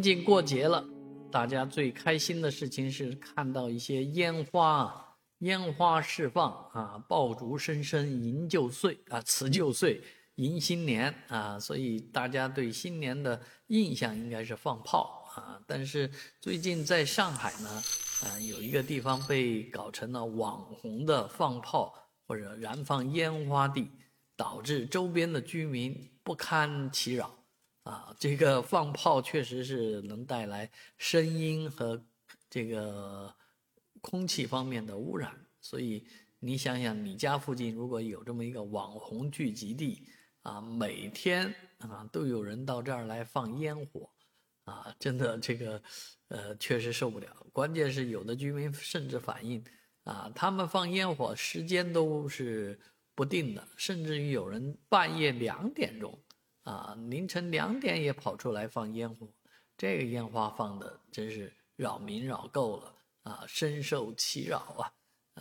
近过节了，大家最开心的事情是看到一些烟花，烟花释放啊，爆竹声声迎旧岁啊，辞旧岁迎新年啊，所以大家对新年的印象应该是放炮啊。但是最近在上海呢，啊，有一个地方被搞成了网红的放炮或者燃放烟花地，导致周边的居民不堪其扰。啊，这个放炮确实是能带来声音和这个空气方面的污染，所以你想想，你家附近如果有这么一个网红聚集地啊，每天啊都有人到这儿来放烟火，啊，真的这个呃确实受不了。关键是有的居民甚至反映啊，他们放烟火时间都是不定的，甚至于有人半夜两点钟。啊，凌晨两点也跑出来放烟火，这个烟花放的真是扰民扰够了啊，深受其扰啊！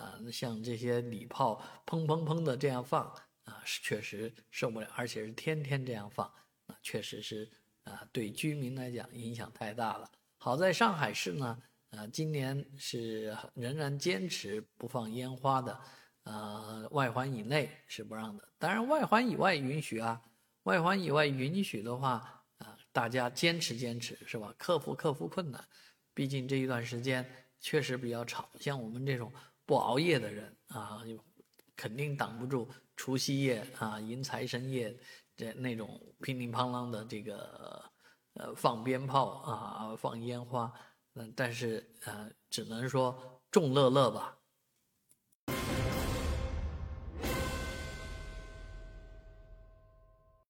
啊，像这些礼炮砰砰砰的这样放啊，是确实受不了，而且是天天这样放，啊，确实是啊，对居民来讲影响太大了。好在上海市呢，啊，今年是仍然坚持不放烟花的，呃，外环以内是不让的，当然外环以外允许啊。外环以外允许的话，啊，大家坚持坚持是吧？克服克服困难，毕竟这一段时间确实比较吵。像我们这种不熬夜的人啊，肯定挡不住除夕夜啊、迎财神夜这那种乒铃乓啷的这个呃放鞭炮啊、放烟花。嗯，但是呃，只能说众乐乐吧。